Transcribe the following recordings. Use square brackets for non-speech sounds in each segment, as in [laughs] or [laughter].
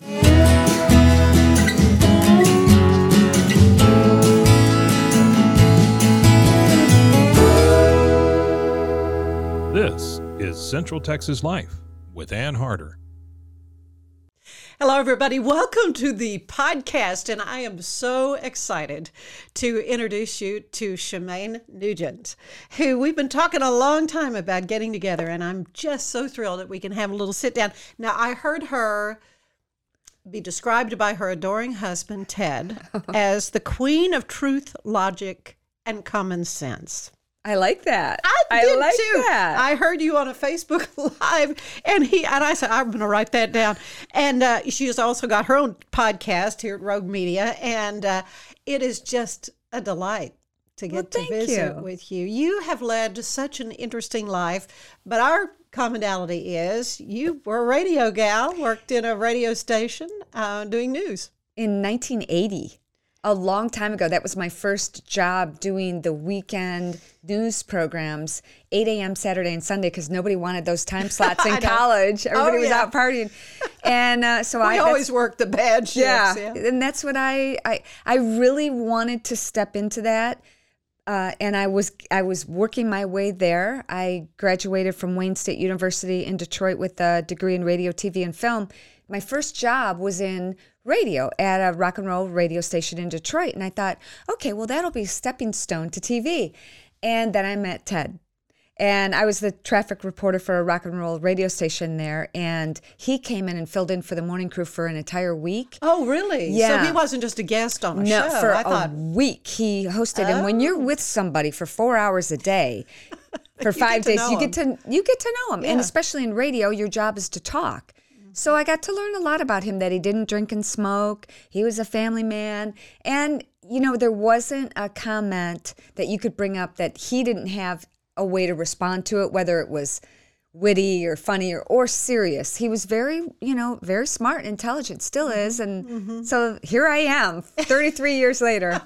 This is Central Texas Life with Ann Harder. Hello, everybody. Welcome to the podcast. And I am so excited to introduce you to Shemane Nugent, who we've been talking a long time about getting together. And I'm just so thrilled that we can have a little sit down. Now, I heard her be described by her adoring husband, Ted, [laughs] as the queen of truth, logic, and common sense. I like that. I, did like too. that. I heard you on a Facebook [laughs] Live, and he and I said I'm going to write that down. And uh, she has also got her own podcast here at Rogue Media, and uh, it is just a delight to get Well, to visit you. with you. You have led such an interesting life, but our commonality is you were a radio gal, worked in a radio station uh, doing news. In 1980, a long time ago, that was my first job doing the weekend news programs, 8 a.m. Saturday and Sunday, because nobody wanted those time [laughs] slots in college. Everybody was yeah. out partying, and uh, so [laughs] I always worked the bad shifts. yeah. yeah. and that's what I I I really wanted to step into that. Uh, and I was I was working my way there. I graduated from Wayne State University in Detroit with a degree in radio, TV, and film. My first job was in radio at a rock and roll radio station in Detroit, and I thought, okay, well that'll be a stepping stone to TV. And then I met Ted, and I was the traffic reporter for a rock and roll radio station there, and he came in and filled in for the morning crew for an entire week. Oh, really? Yeah. So he wasn't just a guest on a No, show. for I a thought week he hosted, and when you're with somebody for four hours a day, [laughs] for five days, you get to you get to know him, Yeah. and especially in radio, your job is to talk. So I got to learn a lot about him that he didn't drink and smoke. He was a family man, and you know there wasn't a comment that you could bring up that he didn't have a way to respond to it, whether it was witty or funny or, or serious. He was very, you know, very smart and intelligent, still Mm-hmm. is. And so here I am, 33 [laughs] years later.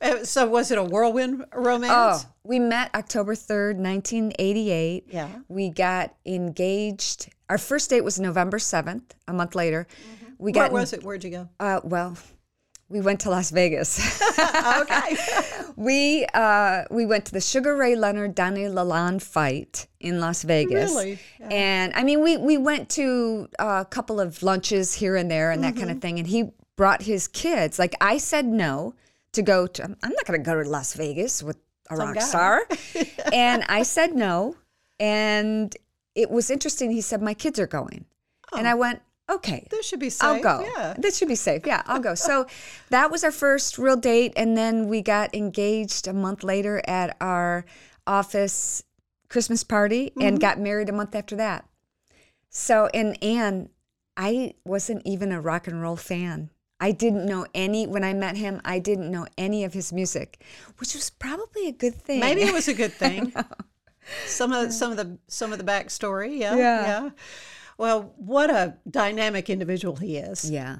Uh, So was it a whirlwind Oh, romance? we met October 3rd, 1988. Yeah. We got engaged. Our first date was November 7th, a month later. We got Where was it? Where'd you go? Uh, well, we went to Las Vegas. [laughs] okay. [laughs] we uh, we went to the Sugar Ray Leonard Donny Lalonde fight in Las Vegas. Really? And I mean, we we went to a couple of lunches here and there and that kind Mm-hmm. of thing. And he brought his kids. Like I said no to go to. I'm not going to go to Las Vegas with a Some rock guy. star. [laughs] and I said no. And it was interesting. He said my kids are going, and I went. Okay, This should be safe. I'll go. Yeah. This should be safe. Yeah, I'll go. So [laughs] that was our first real date. And then we got engaged a month later at our office Christmas party Mm-hmm. and got married a month after that. So, and Anne, I wasn't even a rock and roll fan. I didn't know any, when I met him, I didn't know any of his music, which was probably a good thing. Maybe it [laughs] was a good thing. some of some of the some of the backstory. Yeah. Yeah. Well, what a dynamic individual he is, yeah.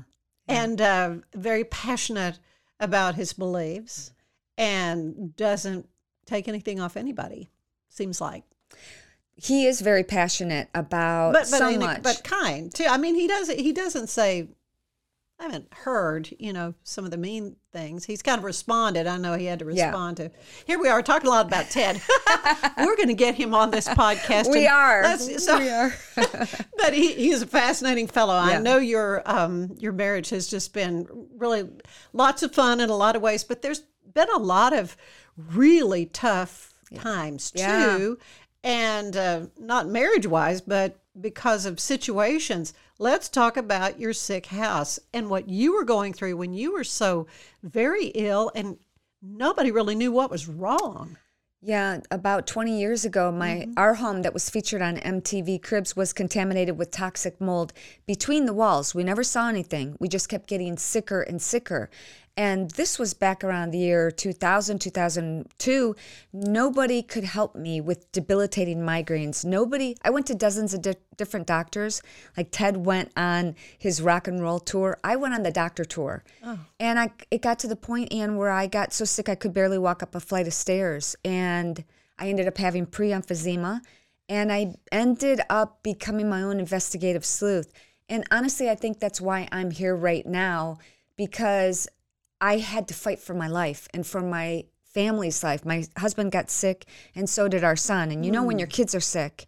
and uh, very passionate about his beliefs, and doesn't take anything off anybody. Seems like, He is very passionate about but but so much. but kind too. I mean, he doesn't he doesn't say. I haven't heard, you know, some of the mean things. He's kind of responded. I know he had to Yeah. respond to. Here we are talking a lot about Ted. [laughs] We're going to get him on this podcast. we are. so- we are. [laughs] but he, he's a fascinating fellow. I know your um, your marriage has just been really lots of fun in a lot of ways, but there's been a lot of really tough times Yeah. too, and uh, not marriage wise, but because of situations. Let's talk about your sick house and what you were going through when you were so very ill and nobody really knew what was wrong. Yeah, about 20 years ago, my mm-hmm. our home that was featured on MTV Cribs was contaminated with toxic mold between the walls. We never saw anything. We just kept getting sicker and sicker. And this was back around the year 2000, 2002. Nobody could help me with debilitating migraines. Nobody, I went to dozens of di- different doctors. Like Ted went on his rock and roll tour. I went on the doctor tour. Oh. And I, it got to the point, Ann, where I got so sick I could barely walk up a flight of stairs. And I ended up having pre emphysema. And I ended up becoming my own investigative sleuth. And honestly, I think that's why I'm here right now because I had to fight for my life and for my family's life. My husband got sick, and so did our son. And you know, when your hmm. kids are sick,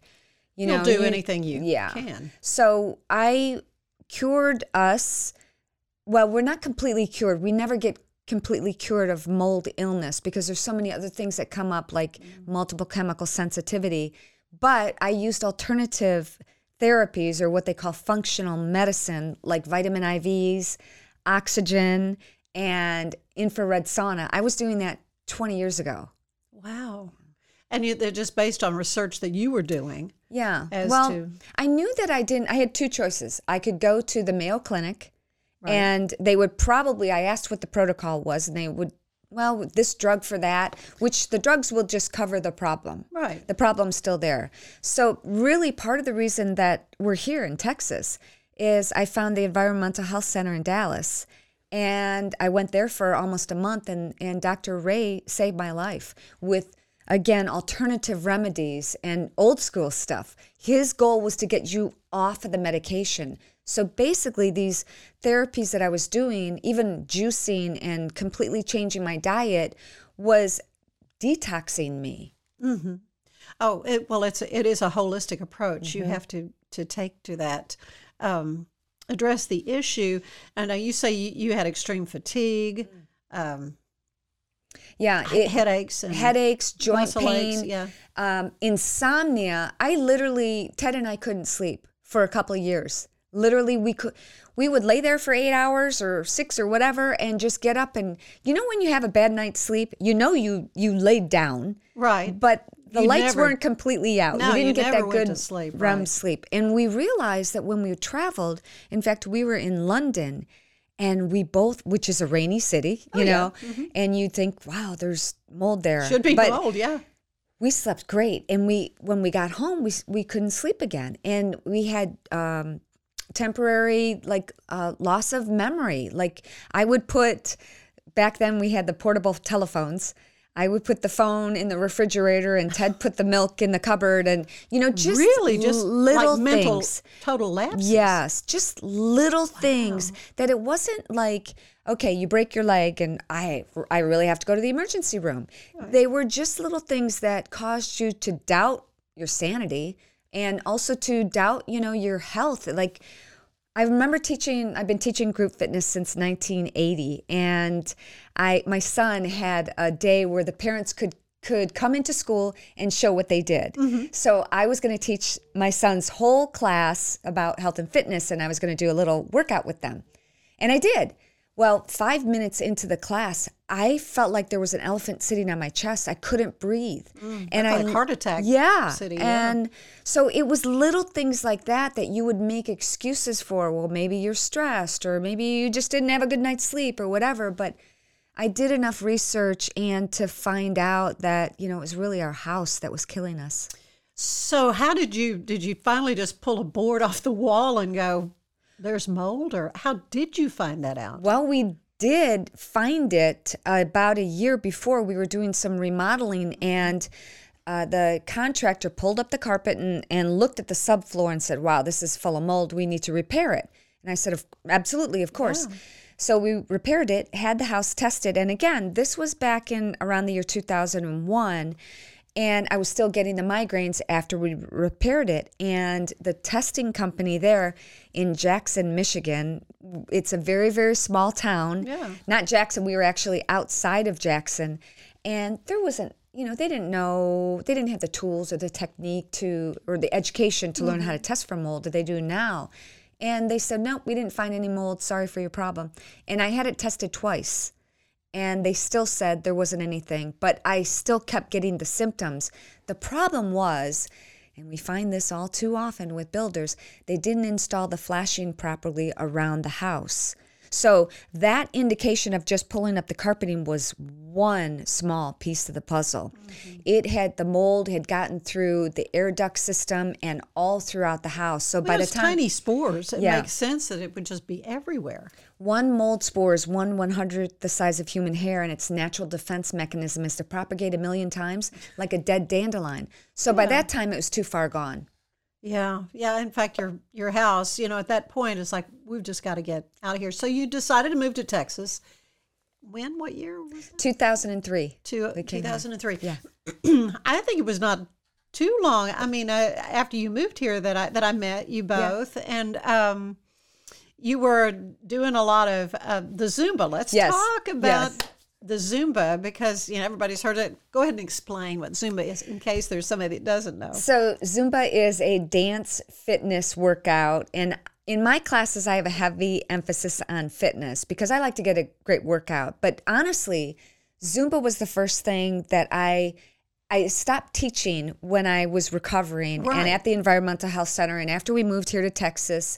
you know, You'll know, do you- anything you yeah. can. So I cured us. Well, we're not completely cured. We never get completely cured of mold illness because there's so many other things that come up, like mm. multiple chemical sensitivity. But I used alternative therapies or what they call functional medicine, like vitamin IVs, oxygen, and infrared sauna. I was doing that 20 years ago. Wow. And you, they're just based on research that you were doing. Yeah. As well, to- I knew that I didn't. I had two choices. I could go to the Mayo Clinic, and they would probably. I asked what the protocol was, and they would. Well, this drug for that, which the drugs will just cover the problem. Right. The problem's still there. So, really, part of the reason that we're here in Texas is I found the Environmental Health Center in Dallas. And I went there for almost a month, and, and Dr. Rea saved my life with, again, alternative remedies and old school stuff. His goal was to get you off of the medication. So basically, these therapies that I was doing, even juicing and completely changing my diet, was detoxing me. Oh, it, well, it's a, it is a holistic approach. Mm-hmm. You have to to take to that, um, address the issue. And now you say you, you had extreme fatigue, um, Yeah, it, headaches, and headaches, joint muscle aches, pain, yeah. um, insomnia. I literally, Ted and I couldn't sleep for a couple of years. Literally, we could, we would lay there for eight hours or six or whatever, and just get up and you know when you have a bad night's sleep, you know you you laid down, right. but the You lights never- weren't completely out. No, you didn't get that good sleep, REM right. sleep. And we realized that when we traveled, in fact, we were in London and we both, which is a rainy city, you Oh, yeah. know, and you think, wow, there's mold there. Should be but mold, yeah. we slept great. And we, when we got home, we, we couldn't sleep again. And we had, um, temporary like uh, loss of memory like i would put back then we had the portable telephones i would put the phone in the refrigerator and ted put the milk in the cupboard and you know just really, just little like mental things total lapses. Yes, just little things that it wasn't like, okay, you break your leg and I I really have to go to the emergency room. They were just little things that caused you to doubt your sanity and also to doubt, you know, your health. Like I remember teaching I've been teaching group fitness since 1980 and I my son had a day where the parents could could come into school and show what they did. Mm-hmm. So I was going to teach my son's whole class about health and fitness and I was going to do a little workout with them. And I did. Well, 5 minutes into the class, I felt like there was an elephant sitting on my chest. I couldn't breathe. Mm, and I like heart attack Yeah. city, yeah. And so it was little things like that that you would make excuses for. Well, maybe you're stressed or maybe you just didn't have a good night's sleep or whatever, but I did enough research and to find out that, you know, it was really our house that was killing us. So how did you did you finally just pull a board [laughs] off the wall and go, "There's mold," or how did you find that out? Well, we did find it about a year before we were doing some remodeling, and uh, the contractor pulled up the carpet and, and looked at the subfloor and said, Wow, this is full of mold. We need to repair it. And I said, Absolutely, of course. So we repaired it, had the house tested. And again, this was back in around the year 2001. And I was still getting the migraines after we repaired it. And the testing company there in Jackson, Michigan, it's a very, very small town. Yeah. Not Jackson, we were actually outside of Jackson. And there wasn't, you know, they didn't know, they didn't have the tools or the technique to, or the education to learn how mm-hmm. to test for mold that they do now. And they said, nope, we didn't find any mold. Sorry for your problem. And I had it tested twice. and they still said there wasn't anything, but I still kept getting the symptoms. The problem was, and we find this all too often with builders, they didn't install the flashing properly around the house. So that indication of just pulling up the carpeting was one small piece of the puzzle. Mm-hmm. It had the mold had gotten through the air duct system and all throughout the house. So well, by the time tiny spores, it yeah. makes sense that it would just be everywhere. One mold spore is one one hundredth the size of human hair, and its natural defense mechanism is to propagate a million times like a dead dandelion. So yeah. by that time, it was too far gone. Yeah, yeah. In fact, your your house, you know, at that point, it's like we've just got to get out of here. So you decided to move to Texas. When? What year? Two thousand and three. Two thousand and three. Yeah. [clears throat] I think it was not too long. I mean, uh, after you moved here, that I that I met you both, yeah. and um, you were doing a lot of uh, the Zumba. Let's yes. talk about. Yes the Zumba because you know everybody's heard it. Go ahead and explain what Zumba is in case there's somebody that doesn't know. So Zumba is a dance fitness workout and in my classes I have a heavy emphasis on fitness because I like to get a great workout. But honestly, Zumba was the first thing that I I stopped teaching when I was recovering right. and at the environmental health center and after we moved here to Texas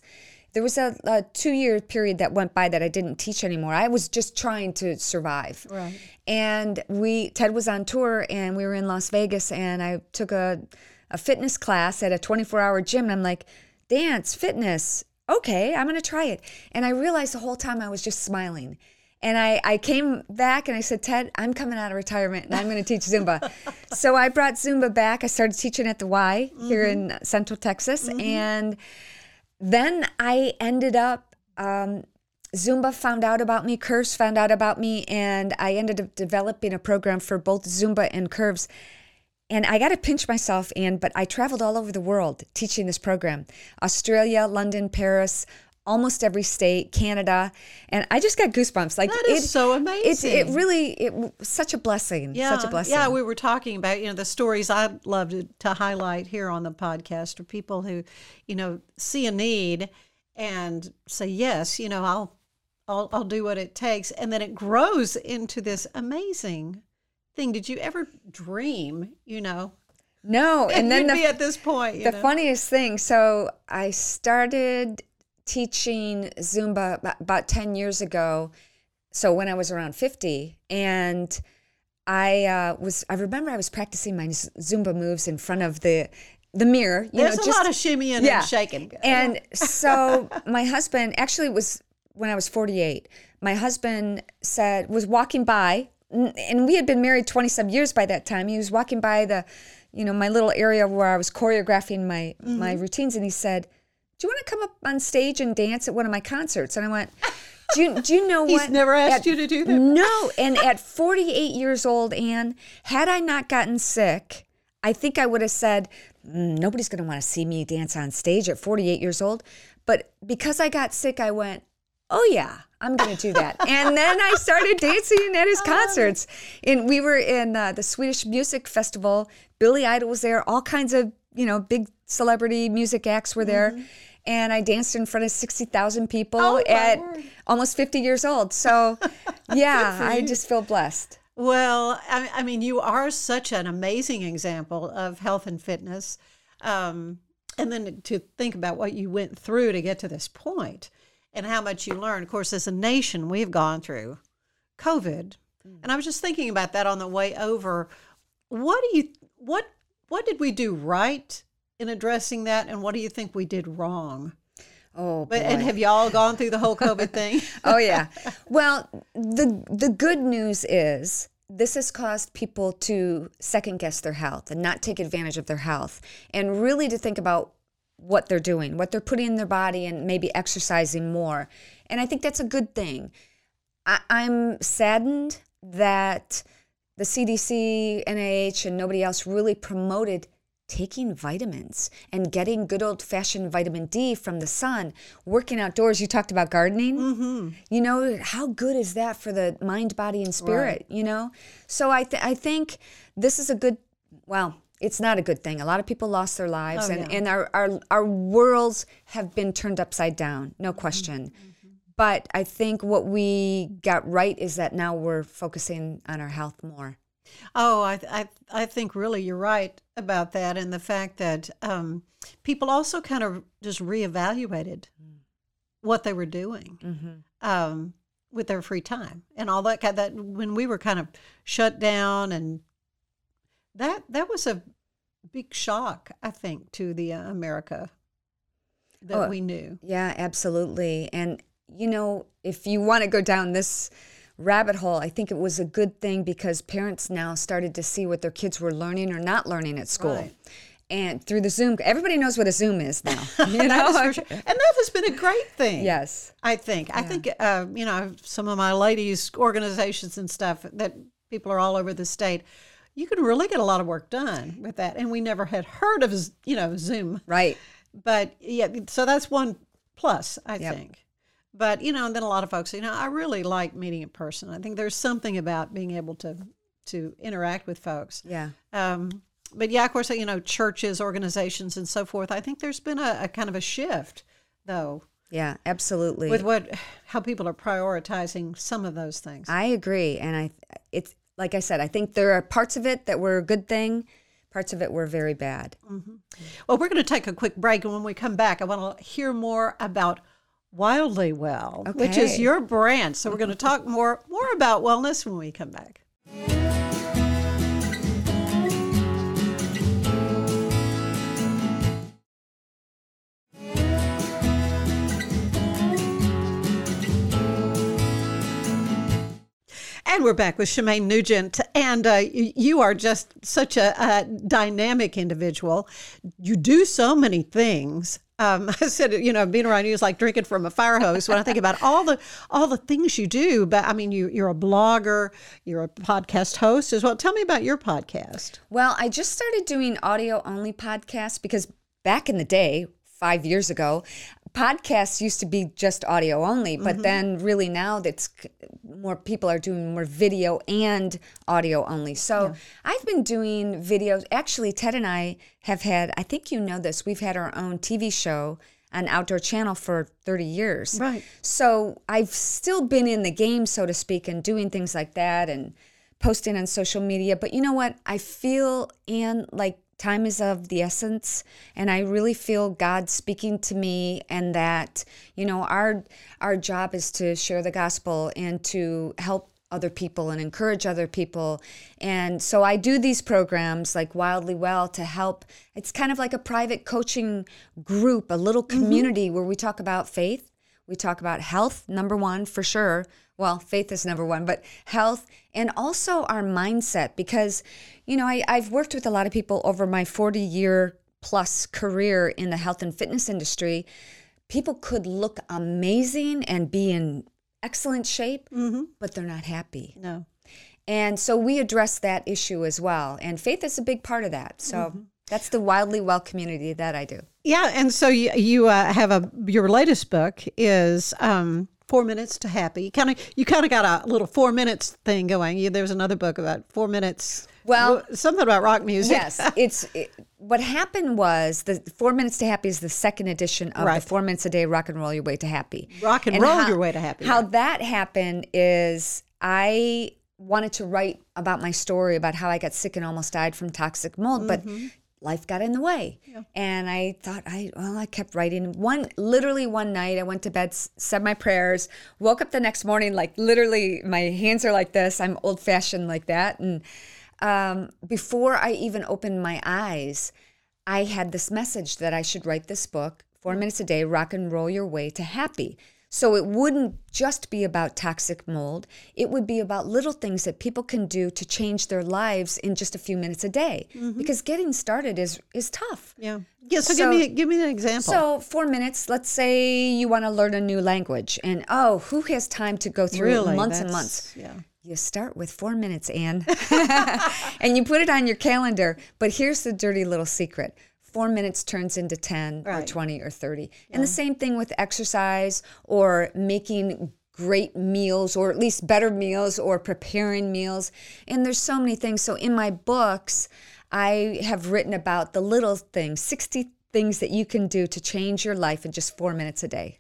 there was a, a two year period that went by that I didn't teach anymore. I was just trying to survive. Right. And we Ted was on tour and we were in Las Vegas and I took a a fitness class at a 24 hour gym and I'm like, dance, fitness, okay, I'm gonna try it. And I realized the whole time I was just smiling. And I, I came back and I said, Ted, I'm coming out of retirement and I'm going to teach Zumba. [laughs] so I brought Zumba back. I started teaching at the Y here mm-hmm. in Central Texas. Mm-hmm. And then I ended up, um, Zumba found out about me, Curves found out about me, and I ended up developing a program for both Zumba and Curves. And I got to pinch myself, in, but I traveled all over the world teaching this program Australia, London, Paris, almost every state, Canada, and I just got goosebumps. Like that is it, so amazing. It's it really it such a blessing. Yeah, such a blessing. Yeah, we were talking about you know the stories I'd love to, to highlight here on the podcast are people who, you know, see a need and say yes, you know, I'll I'll I'll do what it takes, and then it grows into this amazing thing. Did you ever dream, you know? No, [laughs] and then the, at this point, the know? funniest thing. So I started teaching Zumba about 10 years ago. So when I was around 50, and I uh, was, I remember I was practicing my Zumba moves in front of the the mirror. You There's know, a just, lot of shimmying yeah. and shaking. And [laughs] so my husband actually was when I was 48. My husband said was walking by, and we had been married 20 some years by that time. He was walking by the, you know, my little area where I was choreographing my mm-hmm. my routines, and he said do you want to come up on stage and dance at one of my concerts? And I went, do you, do you know He's what? He's never asked at, you to do that. No. And at 48 years old, Anne, had I not gotten sick, I think I would have said, mm, nobody's going to want to see me dance on stage at 48 years old. But because I got sick, I went, oh, yeah, I'm going to do that. [laughs] and then I started dancing at his concerts. And we were in uh, the Swedish Music Festival. Billy Idol was there, all kinds of, you know, big celebrity music acts were there. Mm-hmm and I danced in front of 60,000 people oh, at word. almost 50 years old. So, [laughs] yeah, I just feel blessed. Well, I, I, mean, you are such an amazing example of health and fitness. Um, and then to think about what you went through to get to this point and how much you learned. Of course, as a nation, we've gone through COVID. Mm. And I was just thinking about that on the way over. What do you what what did we do right in addressing that, and what do you think we did wrong? Oh, but, and have y'all gone through the whole COVID [laughs] thing? oh yeah. [laughs] Well, the the good news is this has caused people to second guess their health and not take advantage of their health, and really to think about what they're doing, what they're putting in their body, and maybe exercising more. And I think that's a good thing. I, I'm saddened that the CDC, NIH, and nobody else really promoted taking vitamins and getting good old fashioned vitamin D from the sun, working outdoors. You talked about gardening. Mm-hmm. You know, how good is that for the mind, body, and spirit? Right. You know? So I, th- I think this is a good, well, it's not a good thing. A lot of people lost their lives, oh, and, yeah. and our, our, our worlds have been turned upside down, no question. Mm-hmm. But I think what we got right is that now we're focusing on our health more. Oh, I, I, I think really you're right about that, and the fact that um, people also kind of just reevaluated what they were doing Mm-hmm. um, with their free time and all that. Kind that when we were kind of shut down, and that that was a big shock, I think, to the uh, America that Oh, we knew. Yeah, absolutely. And, you know, if you want to go down this rabbit hole, I think it was a good thing because parents now started to see what their kids were learning or not learning at school. Right. And through the Zoom, everybody knows what a Zoom is now. [laughs] You know? sure. And that has been a great thing. yes. I think. I think, uh, you know, some of my ladies' organizations and stuff that people are all over the state, you can really get a lot of work done with that. And we never had heard of, you know, Zoom. Right. But yeah, so that's one plus, I Yep. think. But, you know, and then a lot of folks, you know, I really like meeting in person. I think there's something about being able to to interact with folks. Yeah. Um, but yeah, of course, you know, churches, organizations, and so forth. I think there's been a, a kind of a shift, though, Yeah, absolutely. with what how people are prioritizing some of those things. I agree. And I, it's like I said, I think there are parts of it that were a good thing, parts of it were very bad. Well, we're going to take a quick break, and when we come back, I want to hear more about Wildly Well, which is your brand. So we're going to talk more more about wellness when we come back. And we're back with Shemane Nugent, and uh, you, are just such a, a dynamic individual. You do so many things. Um, [laughs] I said, you know, being around you is like drinking from a fire hose. When I think about all the all the things you do, but I mean, you you're a blogger, you're a podcast host as well. Tell me about your podcast. Well, I just started doing audio only podcasts because back in the day, five years ago, podcasts used to be just audio only. But mm-hmm. then, really, now that's more people are doing more video and audio only. So I've been doing videos. Actually, Ted and I have had, I think you know this, we've had our own TV show on Outdoor Channel for 30 years. Right. So I've still been in the game, so to speak, and doing things like that and posting on social media. But you know what? I feel, and like time is of the essence, and I really feel God speaking to me, and that you know our our job is to share the gospel and to help other people and encourage other people. And so I do these programs like Wildly Well to help. It's kind of like a private coaching group, a little mm-hmm. community where we talk about faith, we talk about health, number one, for sure. Well, faith is number one, but health and also our mindset. Because, you know, I, I've worked with a lot of people over my 40 year plus career in the health and fitness industry. People could look amazing and be in excellent shape, mm-hmm. but they're not happy. No. And so we address that issue as well. And faith is a big part of that. So mm-hmm. That's the Wildly Well community that I do. Yeah, and so you you uh, have a your latest book is um, Four Minutes to Happy. Kind of you kind of got a little four minutes thing going. You, there was another book about four minutes. Well- something about rock music. Yes, it's it, what happened was the Four Minutes to Happy is the second edition of Right. the Four Minutes a Day Rock and Roll Your Way to Happy. Rock and roll your way to happy, How right. that happened is I wanted to write about my story about how I got sick and almost died from toxic mold, but Mm-hmm. Life got in the way. And I thought I well I kept writing. One literally one night I went to bed, said my prayers, woke up the next morning like literally my hands are like this. I'm old fashioned like that and um, before I even opened my eyes, I had this message that I should write this book, Four Minutes a Day, Rock and Roll Your Way to Happy. So it wouldn't just be about toxic mold, it would be about little things that people can do to change their lives in just a few minutes a day. Mm-hmm. Because getting started is is tough. yeah. Yeah. So, So- give me give me an example. So, four minutes, let's say you want to learn a new language, and oh, who has time to go through really, months and months? Yeah. You start with four minutes, Anne, [laughs] and you put it on your calendar. But here's the dirty little secret four minutes turns into 10 or 20 or 30. And the same thing with exercise or making great meals or at least better meals or preparing meals. And there's so many things. So in my books, I have written about the little things 60 things that you can do to change your life in just four minutes a day.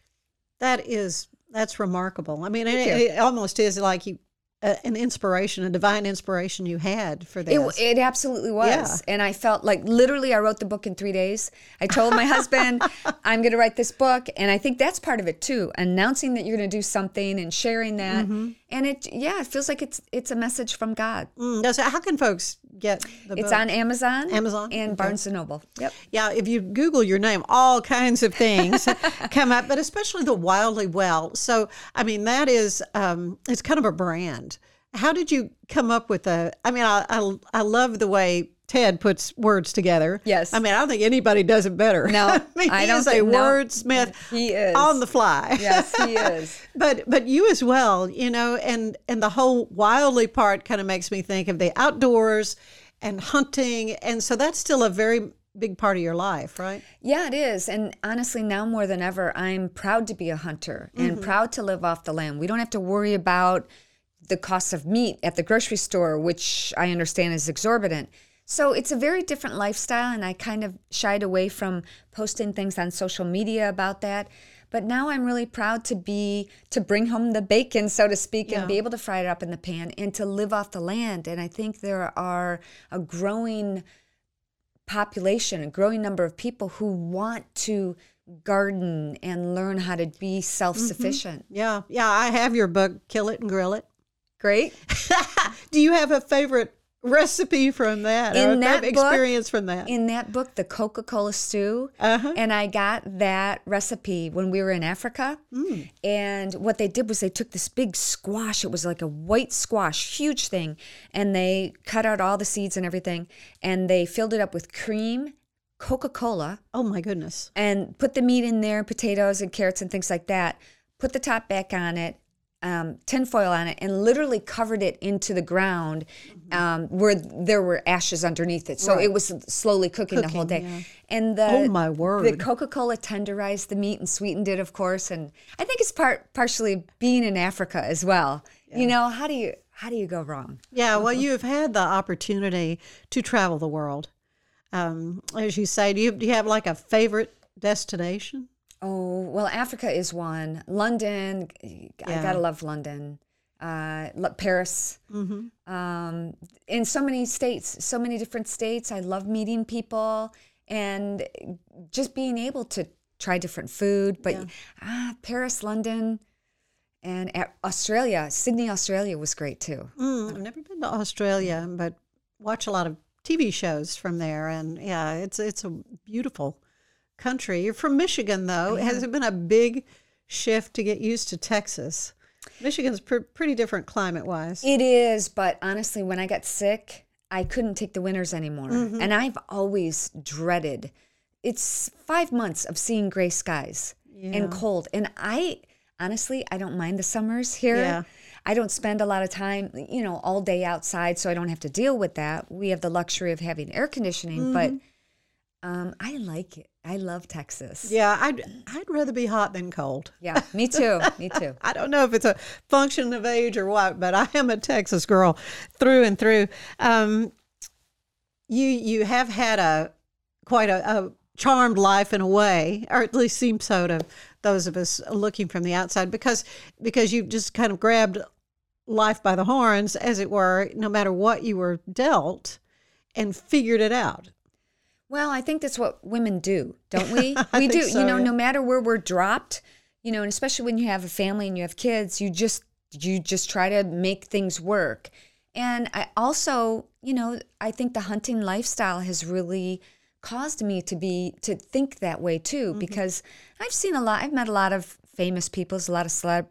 That is That's remarkable. I mean, it, it almost is like you uh, an inspiration, a divine inspiration you had for this. It, it absolutely was. Yeah. And I felt like literally I wrote the book in three days. I told my husband, [laughs] I'm going to write this book. And I think that's part of it too, announcing that you're going to do something and sharing that. Mm-hmm. And it, yeah, it feels like it's it's a message from God. Mm, so how can folks get the It's book? on Amazon, Amazon? and Okay. Barnes and Noble. Yep. Yeah, if you Google your name, all kinds of things [laughs] come up, but especially the Wildly Well. So, I mean, that is, um, it's kind of a brand. How did you come up with a? I mean, I, I, I love the way Ted puts words together. Yes. I mean, I don't think anybody does it better. No, [laughs] I mean, I he don't is a think- no. wordsmith He is. on the fly. Yes, he [laughs] is. but but you as well, you know, and and the whole wildly part kind of makes me think of the outdoors and hunting, and so that's still a very big part of your life, right? Yeah, it is. And honestly, now more than ever, I'm proud to be a hunter and mm-hmm. proud to live off the land. We don't have to worry about the cost of meat at the grocery store, which I understand is exorbitant. So it's a very different lifestyle, and I kind of shied away from posting things on social media about that. But now I'm really proud to be to bring home the bacon, so to speak, and be able to fry it up in the pan and to live off the land. And I think there are a growing population, a growing number of people who want to garden and learn how to be mm-hmm. self sufficient. Yeah, yeah. I have your book, Kill It and Grill It. Great. [laughs] Do you have a favorite recipe from that? In that book- experience from that? In that book, the Coca Cola stew, Uh-huh. and I got that recipe when we were in Africa. Mm. And what they did was they took this big squash, it was like a white squash, huge thing, and they cut out all the seeds and everything, and they filled it up with cream, Coca Cola, oh my goodness. and put the meat in there, potatoes and carrots and things like that. Put the top back on it, um, tinfoil on it, and literally covered it into the ground um, where there were ashes underneath it. So it was slowly cooking, the whole day. Yeah. And the Oh, my word. the Coca Cola tenderized the meat and sweetened it, of course. And I think it's part partially being in Africa as well. You know how do you how do you go wrong? Yeah, well, you have had the opportunity to travel the world. Um, as you say, do you, do you have like a favorite destination? Oh, well, Africa is one. London, I gotta love London. Uh, Paris. Mm-hmm. Um, in so many states, so many different states. I love meeting people and just being able to try different food. But ah, Paris, London, and Australia, Sydney, Australia was great too. Mm, I've never been to Australia, but watch a lot of TV shows from there, and yeah, it's it's a beautiful country. You're from Michigan, though. Has it been a big shift to get used to Texas? Michigan's pr- pretty different climate wise. It is, but honestly, when I got sick, I couldn't take the winters anymore. And I've always dreaded it's five months of seeing gray skies and cold. And I honestly, I don't mind the summers here. Yeah. I don't spend a lot of time, you know, all day outside, so I don't have to deal with that. We have the luxury of having air conditioning, but um, I like it. I love Texas. Yeah, I'd I'd rather be hot than cold. Yeah, me too. Me too. [laughs] I don't know if it's a function of age or what, but I am a Texas girl through and through. Um, you you have had a quite a, a charmed life in a way, or at least seems so to those of us looking from the outside, because because you just kind of grabbed life by the horns, as it were, no matter what you were dealt, and figured it out. Well, I think that's what women do, don't we? [laughs] We do. so, you know, yeah. no matter where we're dropped, you know, and especially when you have a family and you have kids, you just you just try to make things work. And I also, you know, I think the hunting lifestyle has really caused me to be to think that way too Mm-hmm. because I've seen a lot I've met a lot of famous people, a lot of celeb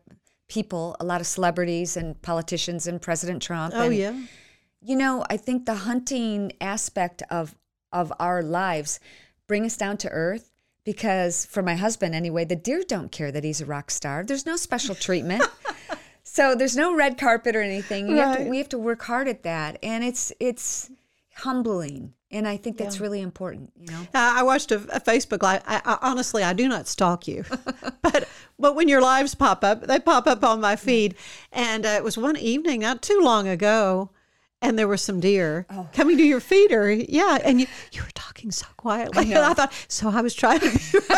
people, a lot of celebrities and politicians and President Trump Oh and yeah, you know, I think the hunting aspect of of our lives bring us down to earth because for my husband anyway, the deer don't care that he's a rock star. There's no special treatment. [laughs] so there's no red carpet or anything. You have to, we have to work hard at that. And it's it's humbling. And I think that's really important, you know. Uh, I watched a, a Facebook live. I, I, honestly, I do not stalk you, [laughs] but but when your lives pop up, they pop up on my feed. And uh, it was one evening not too long ago, and there were some deer coming to your feeder. Yeah, and you you were talking so quietly. And I thought, so I was trying to. Be, [laughs]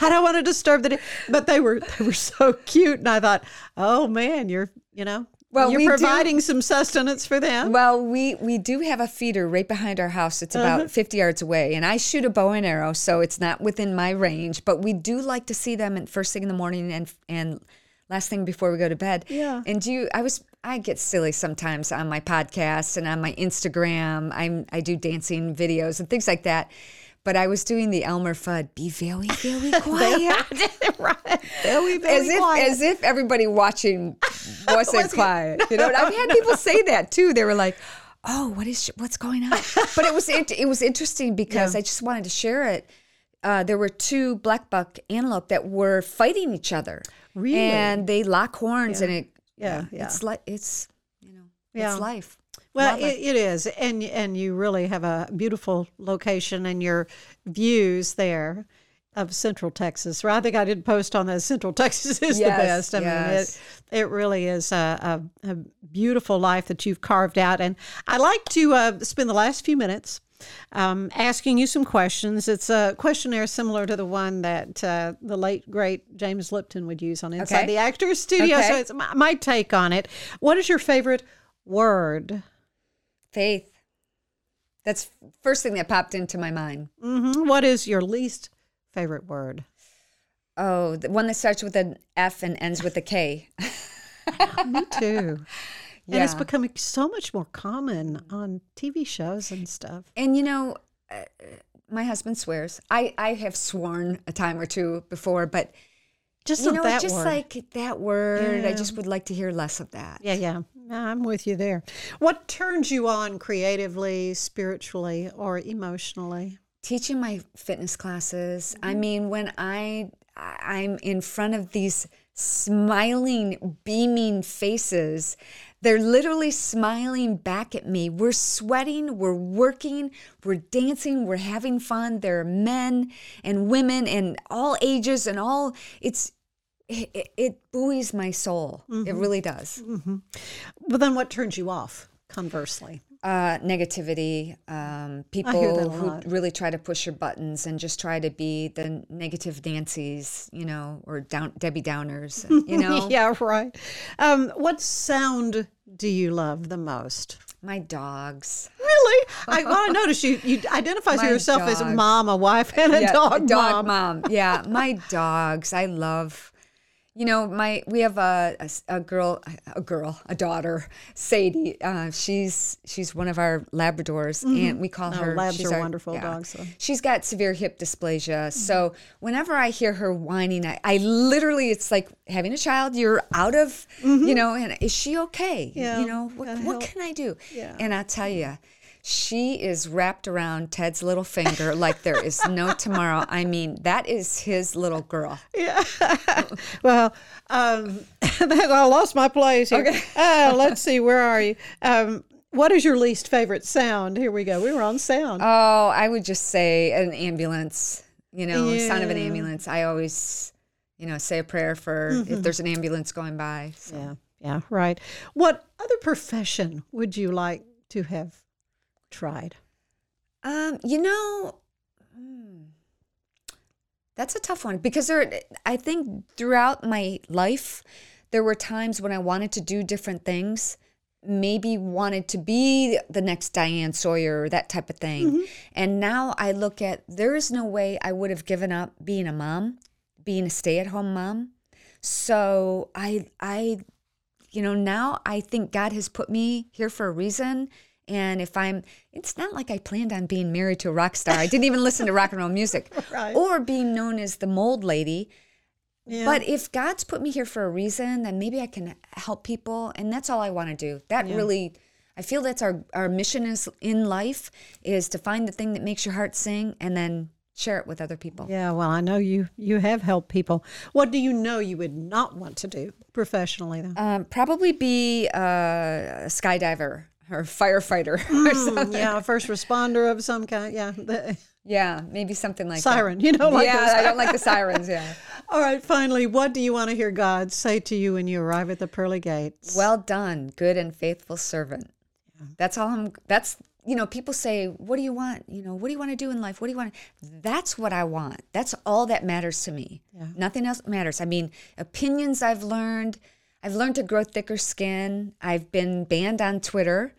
I don't want to disturb the deer, but they were they were so cute, and I thought, oh man, you're you know. Well, you're we do- providing some sustenance for them. Well, we we do have a feeder right behind our house. It's about Uh-huh. 50 yards away, and I shoot a bow and arrow, so it's not within my range. But we do like to see them at first thing in the morning and and last thing before we go to bed. Yeah. And do you? I was I get silly sometimes on my podcast and on my Instagram. I'm I do dancing videos and things like that. But I was doing the Elmer Fudd. Be very very [laughs] quiet. right. Very, very as if quiet. as if everybody watching [laughs] wasn't quiet. You [laughs] know, and I've had people say that too. They were like, "Oh, what is what's going on?" But it was it, it was interesting because I just wanted to share it. Uh, there were two black buck antelope that were fighting each other, Really? and they lock horns, and it Yeah, yeah. it's like it's you know Yeah. it's life. Well, it, it is, and and you really have a beautiful location, and your views there of Central Texas. I think I did post on that. Central [laughs] Texas is the Yes, best. I mean, it it really is a, a, a beautiful life that you've carved out, and I'd like to uh, spend the last few minutes. Um, asking you some questions. It's a questionnaire similar to the one that uh, the late great James Lipton would use on Inside Okay. the Actors Studio. So it's my, my take on it. What is your favorite word? Faith. That's first thing that popped into my mind. hmm What is your least favorite word? Oh, the one that starts with an F and ends with a K. [laughs] Me too. And it's becoming so much more common on TV shows and stuff. And you know, uh, my husband swears. I I have sworn a time or two before, but Just you know, just word. like that word, I just would like to hear less of that. yeah, yeah. I'm with you there. What turns you on creatively, spiritually, or emotionally? Teaching my fitness classes. I mean, when I- I'm in front of these smiling, beaming faces. They're literally smiling back at me. We're sweating, we're working, we're dancing, we're having fun. There are men and women and all ages and all. It's it, it- it buoys my soul. It mm-hmm. really does. Mm-hmm. Well, then what turns you off, conversely? Uh, negativity, um, people a who lot. really try to push your buttons and just try to be the negative Nancy's, you know, or down Debbie Downers, [laughs] you know. yeah, right. Um, what sound do you love the most? My dogs. Really? I, well, I [laughs] noticed you, you identify yourself as a mom, a wife, and a Yeah, dog, dog mom. Yeah, my dogs. I love. You know, my we have a, a, a girl, a girl, a daughter, Sadie. Uh, she's she's one of our Labradors, mm-hmm. and we call Oh, her. labs she's are our- wonderful dogs, so. She's got severe hip dysplasia. Mm-hmm. So whenever I hear her whining, I, I literally, it's like having a child. You're out of, you mm-hmm. know, and is she okay? Yeah, You know, what, what help. can I do? Yeah. And I tell you, she is wrapped around Ted's little finger like there is no [laughs] tomorrow. I mean, that is his little girl. Yeah. well, um, [laughs] I lost my place here. Okay. uh, let's see. Where are you? Um, what is your least favorite sound? Here we go. We were on sound. Oh, I would just say an ambulance, you know, sound of an ambulance. I always, you know, say a prayer for if there's an ambulance going by. So. yeah. Yeah. Right. What other profession would you like to have tried? Um, you know, hmm, that's a tough one because there. I think throughout my life, there were times when I wanted to do different things. Maybe wanted to be the next Diane Sawyer or that type of thing. And now I look at there is no way I would have given up being a mom, being a stay-at-home mom. So I I you know, now I think God has put me here for a reason. And if I'm, it's not like I planned on being married to a rock star. I didn't even listen to rock and roll music [laughs] Right. or being known as the mold lady. Yeah. But if God's put me here for a reason, then maybe I can help people. And that's all I want to do. That really, I feel that's our, our mission is in life is to find the thing that makes your heart sing and then share it with other people. Yeah, well, I know you you have helped people. What do you know you would not want to do professionally though? Um, probably be a skydiver or firefighter or something. Mm, yeah, a first responder of some kind. Yeah. Yeah, maybe something like Siren. That. You don't like yeah. I don't like the [laughs] sirens. Yeah. All right, finally, what do you want to hear God say to you when you arrive at the pearly gates? Well done, good and faithful servant. That's all I'm. That's you know, people say, "What do you want? You know, what do you want to do in life? What do you want?" That's what I want. That's all that matters to me. Yeah. Nothing else matters. I mean, opinions I've learned. I've learned to grow thicker skin. I've been banned on Twitter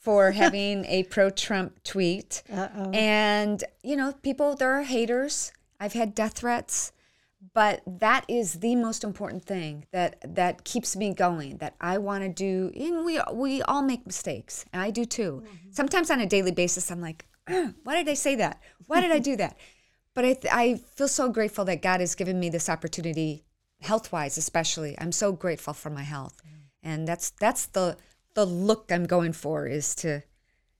for [laughs] having a pro-Trump tweet. Uh-oh. And you know, people there are haters. I've had death threats but that is the most important thing that that keeps me going that i want to do and we we all make mistakes and i do too mm-hmm. sometimes on a daily basis i'm like why did i say that why did i do that [laughs] but I, th- I feel so grateful that god has given me this opportunity health wise especially i'm so grateful for my health and that's that's the the look i'm going for is to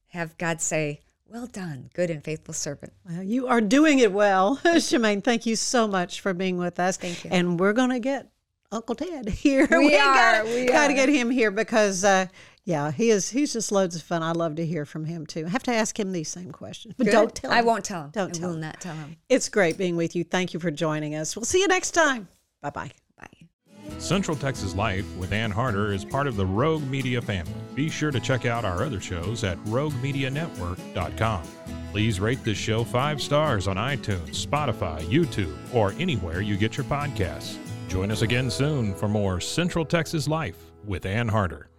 have god say well done, good and faithful servant. Well, you are doing it well. [laughs] Shemane, thank you so much for being with us. Thank you. And we're going to get Uncle Ted [laughs] here. We, we are. Gotta, we gotta get him here because, uh, yeah, he is. He's just loads of fun. I love to hear from him too. I have to ask him these same questions, but Good. don't tell. Him. I won't tell him. Don't I tell will him. not tell him. It's great being with you. Thank you for joining us. We'll see you next time. Bye bye. Bye. Central Texas Life with Ann Harder is part of the Rogue Media family. Be sure to check out our other shows at roguemedianetwork.com. Please rate this show five stars on iTunes, Spotify, YouTube, or anywhere you get your podcasts. Join us again soon for more Central Texas Life with Ann Harder.